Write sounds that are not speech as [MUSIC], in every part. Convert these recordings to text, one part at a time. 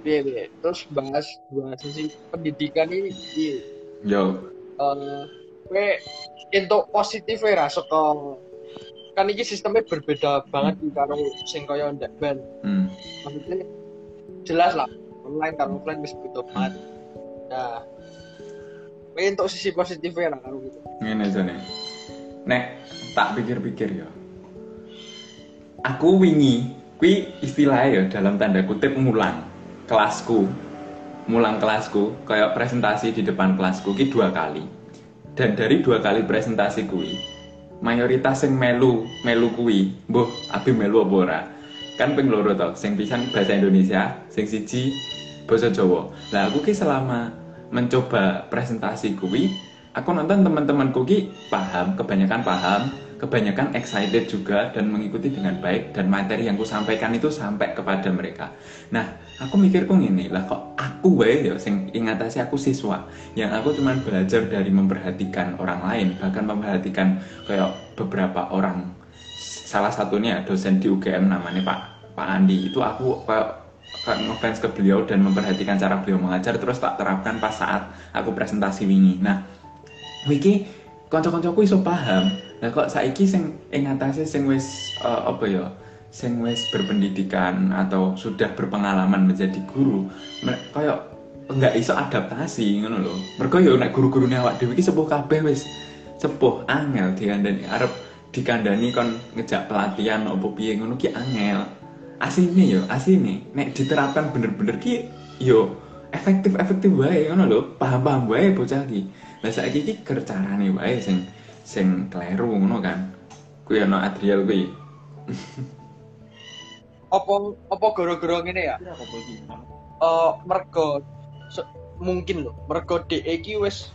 piye piye terus bahas dua sisi pendidikan ini Yo. eh kowe entuk positif ra saka kan iki sistemnya berbeda banget iki karo sing kaya ndak ben Hmm. maksudnya jelas lah online karo offline wis beda banget nah kowe entuk sisi positifnya lah karo gitu Ngene jane. Nek tak pikir-pikir ya. Aku wingi kuwi istilahnya ya dalam tanda kutip mulang kelasku. Mulang kelasku kayak presentasi di depan kelasku ki dua kali. Dan dari dua kali presentasi kuwi mayoritas sing melu melu kuwi mbuh abi melu apa ora kan ping loro to sing pisan bahasa Indonesia sing siji bahasa Jawa lah aku ki selama mencoba presentasi kuwi aku nonton teman-temanku ki paham kebanyakan paham kebanyakan excited juga dan mengikuti dengan baik dan materi yang ku sampaikan itu sampai kepada mereka. Nah aku mikirku ngene lah kok aku wae ya sing ingatasi aku siswa yang aku cuman belajar dari memperhatikan orang lain bahkan memperhatikan kayak beberapa orang. Salah satunya dosen di UGM namanya Pak Pak Andi. Itu aku kayak ngefans ke beliau dan memperhatikan cara beliau mengajar terus tak terapkan pas saat aku presentasi wingi. Nah wiki kanca-kancaku iso paham lah kok saiki sing ing atase sing wis eh, apa ya sing wis berpendidikan atau sudah berpengalaman menjadi guru kayak nggak iso adaptasi ngono lho. Mergo yo nek guru-gurune awak dhewe iki sepuh kabeh wis sepuh angel dikandani arep dikandani kon ngejak pelatihan opo piye ngono ki angel. Asine yo asine. Nek diterapkan bener-bener ki yo efektif efektif wae ngono lho. Paham paham wae bocah ki. Lah saiki ki ker carane wae sing sing kleru ngono kan? Kuwi ana Adriel kuwi. Apa apa gara-gara ngene ya? Eh mergo se- mungkin loh mergo DE iki wis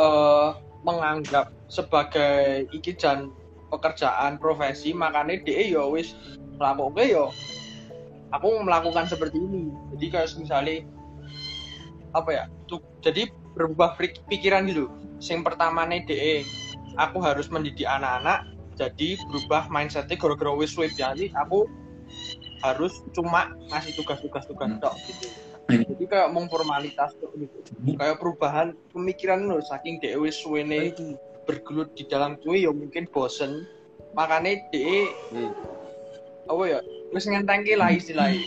eh menganggap sebagai iki jan pekerjaan profesi makanya DE ya wis melakukan ya aku melakukan seperti ini. Jadi kayak misalnya apa ya tuh jadi berubah pik- pikiran gitu. Yang pertama nih DE aku harus mendidik anak-anak jadi berubah mindsetnya gara-gara wis sweep jadi aku harus cuma ngasih tugas-tugas tugas Hmm. gitu. Hmm. jadi kayak mau formalitas tok gitu. Kayak perubahan pemikiran loh saking DE wis suwene bergelut di dalam kuwi ya mungkin bosen. Makanya DE apa ya wis ngentengke lah istilahnya.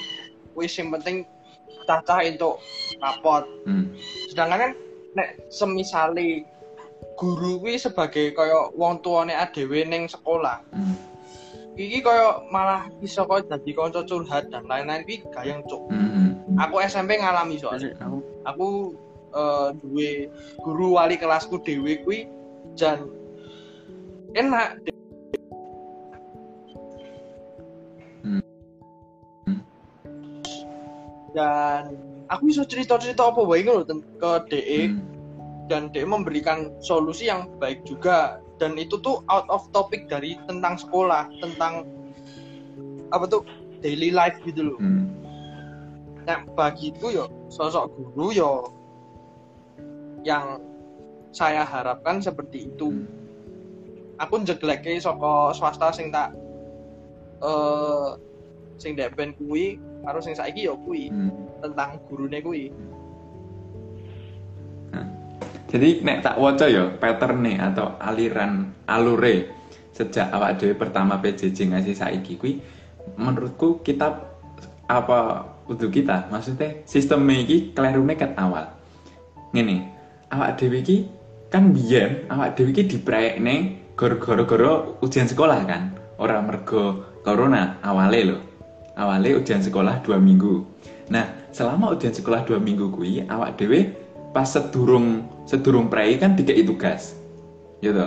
Wis yang penting cacah untuk rapot. Hmm. sedangkan kan nek semisale guru kuwi sebagai kaya wong tuane adewe ning sekolah. Iki kaya malah iso kaya dadi kanca curhat dan lain-lain kuwi gayeng cuk. Aku SMP ngalami soalnya Aku. Eh, duwe guru wali kelasku dhewe kuwi jan enak. Dan aku bisa cerita-cerita apa wae ngono ke DE Hmm. Dan DE memberikan solusi yang baik juga dan itu tuh out of topic dari tentang sekolah tentang apa tuh daily life gitu loh Hmm. nah bagiku yo sosok guru yo yang saya harapkan seperti itu Hmm. aku njegleke saka swasta sing tak eh sing dek ben kuwi karo sing saiki yo kuwi Hmm. tentang gurune kuwi Jadi nek tak waca ya pattern nih atau aliran alure sejak awak dhewe pertama PJJ ngasih saiki kuwi menurutku kita apa untuk kita maksudnya sistem iki klerune ket awal. Ngene, awak dhewe iki kan biyen awak dhewe iki dipraekne gara-gara ujian sekolah kan. Ora mergo corona awale lho. Awale ujian sekolah dua minggu. Nah, selama ujian sekolah dua minggu kuwi awak dhewe pas sedurung sedurung prei kan dikei tugas. Gitu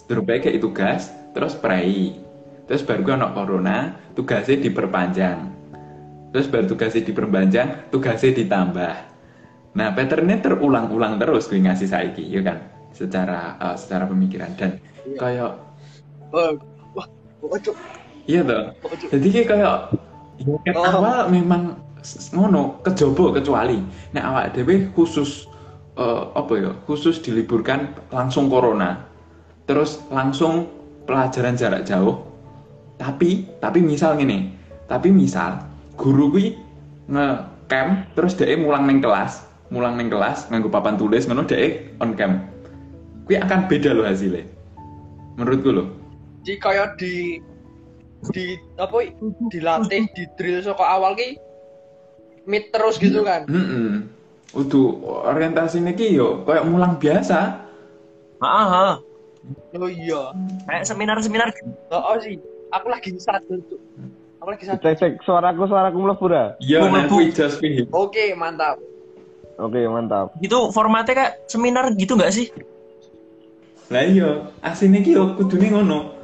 sedurung prei kei tugas terus prei. Terus baru kan ono corona tugasnya diperpanjang. Terus baru tugasnya diperpanjang tugasnya ditambah. Nah patternnya terulang-ulang terus gue ngasih saiki ya kan? Secara eh, secara pemikiran. Dan Iya. kayak Eh, wah kok cuk. Iya kok cuk. Jadi kayak kayak ya Oh. awal memang ngono kejobo kecuali. Nek awak dhewe khusus eh, apa ya khusus diliburkan langsung corona. Terus langsung pelajaran jarak jauh. Tapi tapi misal gini tapi misal guru kuwi nge cam terus dia mulang neng kelas mulang neng kelas nganggo papan tulis ngono dia on cam kuwi akan beda loh hasilnya. Menurutku loh Jadi kayak di di apa dilatih di drill saka awal ki mid terus gitu kan. Hmm, Udah orientasi ki yo kayak mulang biasa. Ah, ah. Oh iya. kayak seminar-seminar gitu. Oh, sih. Aku lagi sadar tuh. Aku lagi sadar. Cek cek suaraku suaraku mlebu ora? Iya, Oh, mlebu. Oke, mantap. Oke, mantap. gitu formatnya kayak seminar gitu nggak sih Lah iya, asine ki yo kudune ngono.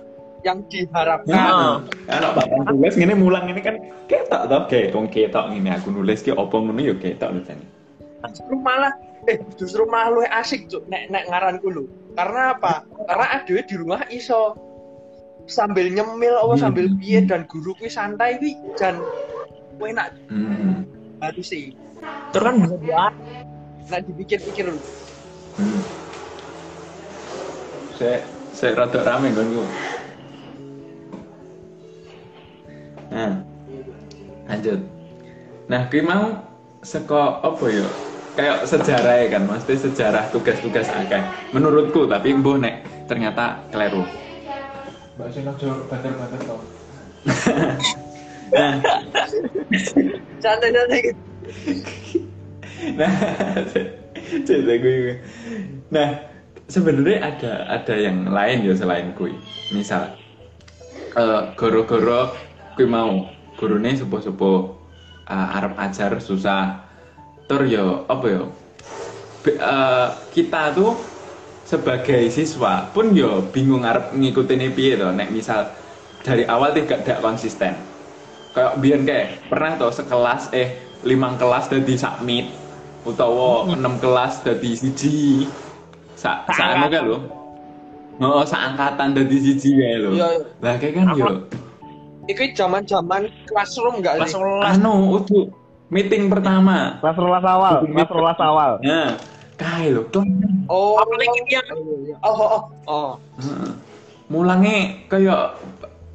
Yang diharapkan. Nah. Anak papan tulis ngene mulang ini kan ketok to, kayak wong ketok ngene aku nulis ki opo ngono yo ketok lho jane. Justru malah eh justru malah lu asik cuk nek nek ngaranku lu. Karena apa? Karena adewe di rumah iso sambil nyemil apa Hmm. sambil piye dan guru kuwi santai kuwi jan kowe nak Hmm. harus sih. terus kan bisa buat Nak dipikir-pikir lu. Hmm. Saya saya rada rame nggonku. Nah, lanjut. Nah, kuwi mau seko apa ya? Kayak sejarah ya kan, mesti sejarah tugas-tugas akeh. Menurutku, tapi mbuh nek ternyata keliru. Mbak sing aja banter-banter to. Nah, Santai-santai gitu. nah cerita gue nah sebenarnya ada ada yang lain ya selain kui misal eh goro-goro kui mau gurune sepuh-sepuh uh, Arab ajar susah tur yo apa yo Be- eh, kita tuh sebagai siswa pun yo bingung arep ngikutin piye to. Nek misal dari awal tidak tidak konsisten. Kayak biar kayak pernah tuh sekelas eh limang kelas dari submit utawa enam kelas dari siji. Sa saano kan lo oh seangkatan dari siji kayak lo lah kayak kan yo Iku zaman-zaman classroom enggak sih? anu udah meeting pertama. Kelas rolas awal, kelas rolas awal. nah kayak lo tuh Oh. Apalagi yang- Oh, oh, oh. oh. Heeh. mulangnya kayak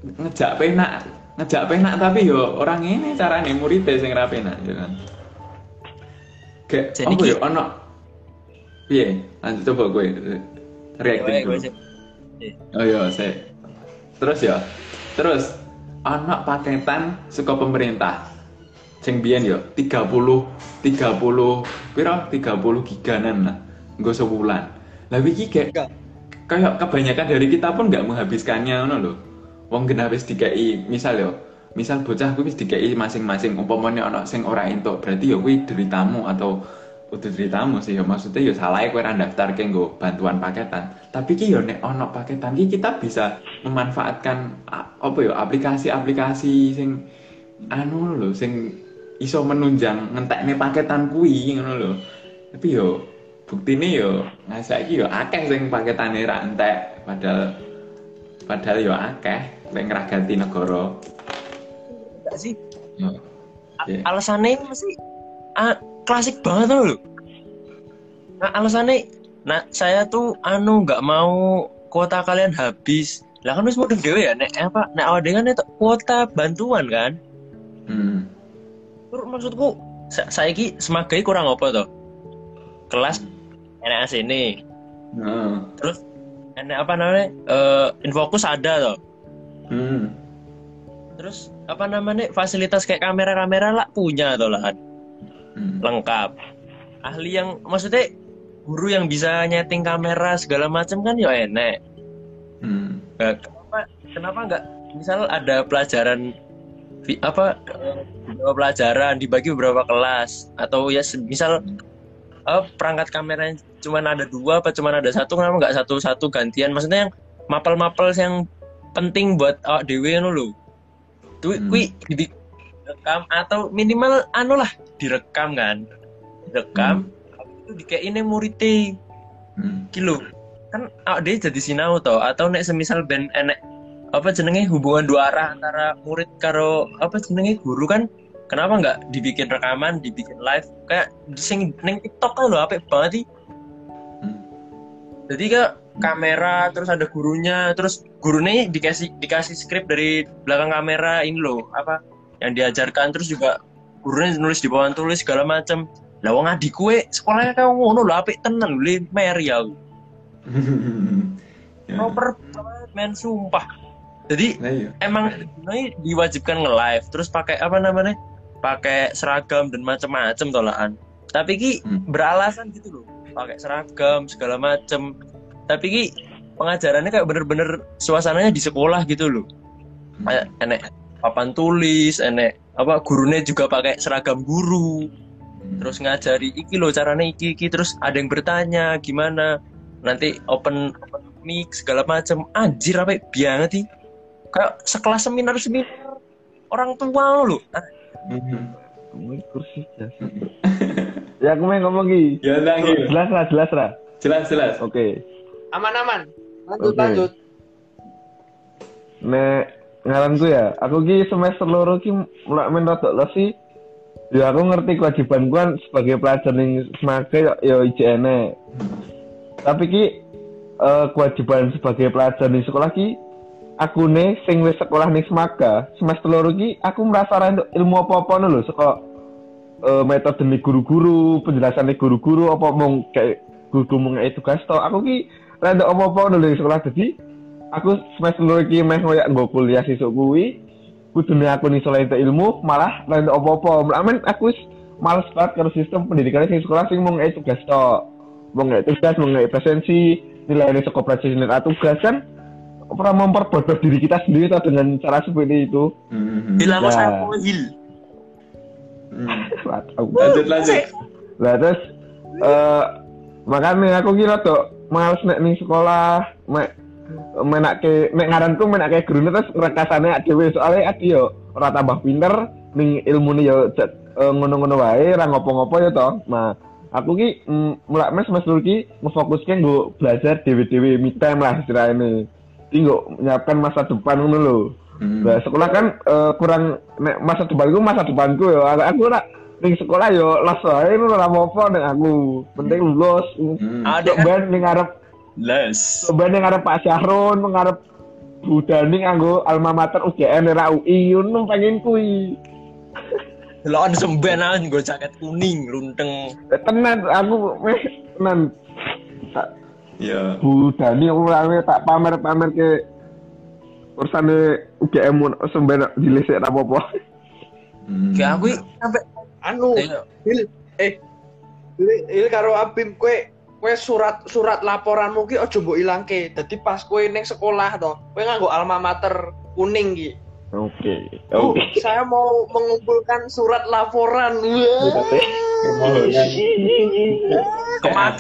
ngejak penak ngejak penak tapi yo orang ini caranya muridnya sing ra penak ya kan? Kayak Jadi apa yo ono? Piye? Lanjut coba gue reacting Gue- oh iya saya terus ya? Terus ono paketan saka pemerintah sing biyen yo 30 30 piro 30 giganan lah nggo sebulan lah iki kayak kayak kebanyakan dari kita pun nggak menghabiskannya ngono lho. Wong kena wis dikai misal yo, misal bocah kuwi wis dikai masing-masing umpamane ana sing ora entuk, berarti yo kuwi deritamu atau udah deritamu sih yo maksudnya yo salah kowe ora daftar ke nggo bantuan paketan. Tapi ki yo nek ana paketan ki kita bisa memanfaatkan apa yo aplikasi-aplikasi sing anu lho sing iso menunjang ngentekne paketan kuwi ngono lho. Tapi yo buktine yo ngasaki yo akeh sing paketane ra entek padahal padahal yo akeh lek ngragati negara. Enggak sih Yo. A- Iya. alasannya masih ah, klasik banget loh nah, alasannya nah saya tuh anu nggak mau kuota kalian habis lah kan wis mau dewe ya nek apa nek awal dengan itu kuota bantuan kan maksudku sa saya ki semagai kurang apa tuh kelas enak sini Heeh. terus enak apa namanya eh infokus ada tuh Hmm. terus apa namanya fasilitas kayak kamera-kamera lah punya tuh lah Hmm. lengkap ahli yang maksudnya guru yang bisa nyeting kamera segala macam kan ya enak Hmm. Nah, kenapa kenapa nggak misal ada pelajaran apa eh, beberapa pelajaran dibagi beberapa kelas. Atau ya misal eh, perangkat kameranya cuma ada dua apa cuma ada satu kenapa nggak satu satu gantian? Maksudnya yang mapel-mapel yang penting buat awak dewe ngono lho. Tuh Hmm. kui direkam atau minimal anu lah direkam kan. Direkam itu dikayak ini muridnya Hmm. kilo kan awak dhewe jadi sinau to atau nek semisal ben enek apa jenenge hubungan dua arah antara murid karo apa jenenge guru kan kenapa nggak dibikin rekaman dibikin live kayak sing neng TikTok kan lho apik banget sih Hmm. jadi kayak kamera terus ada gurunya terus gurunya dikasih dikasih skrip dari belakang kamera ini loh apa yang diajarkan terus juga gurunya nulis di papan tulis segala macam lah wong adik kue sekolahnya kayak ngono lah apik tenan Mary aku [LAUGHS] Ya. proper men sumpah jadi Nah, iya. emang ini diwajibkan nge-live terus pakai apa namanya pakai seragam dan macam-macam tolaan tapi ki Hmm. beralasan gitu loh pakai seragam segala macam tapi ki pengajarannya kayak bener-bener suasananya di sekolah gitu loh. Kayak enek papan tulis enek apa gurunya juga pakai seragam guru. Terus ngajari iki loh caranya iki iki. Terus ada yang bertanya gimana? Nanti open open mic segala macam anjir apa banget sih kayak sekelas seminar seminar orang tua loh Ah, Mhm. kursi jas. ya aku main ngomong ki. Ya, you. Jelas lah, jelas lah. Jelas, jelas. Oke. Aman-aman. Lanjut, Oke. lanjut. Nek ngaranku ya, aku ki semester loro ki mulai main rada lesi. Ya aku ngerti kewajibanku kan sebagai pelajar ning semake ya, ya IJN. -e. Tapi ki eh, kewajiban sebagai pelajar ning sekolah ki aku nih sing wis sekolah ning semaka semester loro ki aku merasa ra entuk ilmu apa-apa lho saka eh, metode nih guru-guru, penjelasan nih guru-guru apa mau kayak guru mau ngei tugas to. Aku ki entuk apa-apa di sekolah jadi aku semester loro ki meh ngoyak nggo kuliah sesuk kuwi kudune aku nih selain itu ilmu malah entuk apa-apa. Amin aku wis males banget karo sistem pendidikan sing sekolah mau ngei tugas to. Mau ngei tugas, mau ngei presensi, nilai sekolah presensi dan tugas kan pernah memperbodoh diri kita sendiri toh dengan cara seperti itu. Bila aku Ya. saya hil. Lah, tahu. Lanjut, lanjut. Lah terus eh makanya aku kira tuh males nek ning sekolah mek menake nek ngaranku menake gurune terus rekasane dhewe soalnya adi yo ora tambah pinter ning ilmune yo eh, ngono-ngono wae ora ngopo-ngopo ya toh. Nah, aku ki mm, mulai mes mas ki ngefokuskan gue belajar dewe-dewe me time lah istilahnya. Iki nggo nyiapkan masa depan ngono lho. Mhm. Nah, sekolah kan eh, kurang nek masa depanku masa depanku ya. Aku, aku ora ning sekolah yo les wae ngono ora apa-apa nek aku. Penting lulus. Mhm. ada Sok ben ning ngarep les ben ning ngarep Pak Syahrun, ngarep Budani nganggo alma mater UGM era UI ngono pengen kuwi. lawan sembenan gue jaket kuning lunteng Tenan aku tenan tak Ya. Budani aku rame tak pamer-pamer ke urusan UGM semben dilisik apa-apa. Mhm. kayak aku sampai Anu, Iya. Il, eh, Il, Il karo Abim kue kue surat surat laporanmu ki ojo mbok ilangke. Dadi pas kue ning sekolah to, kue nganggo alma mater kuning ki. Oke. Bu, Oke. saya mau mengumpulkan surat laporan. Wah.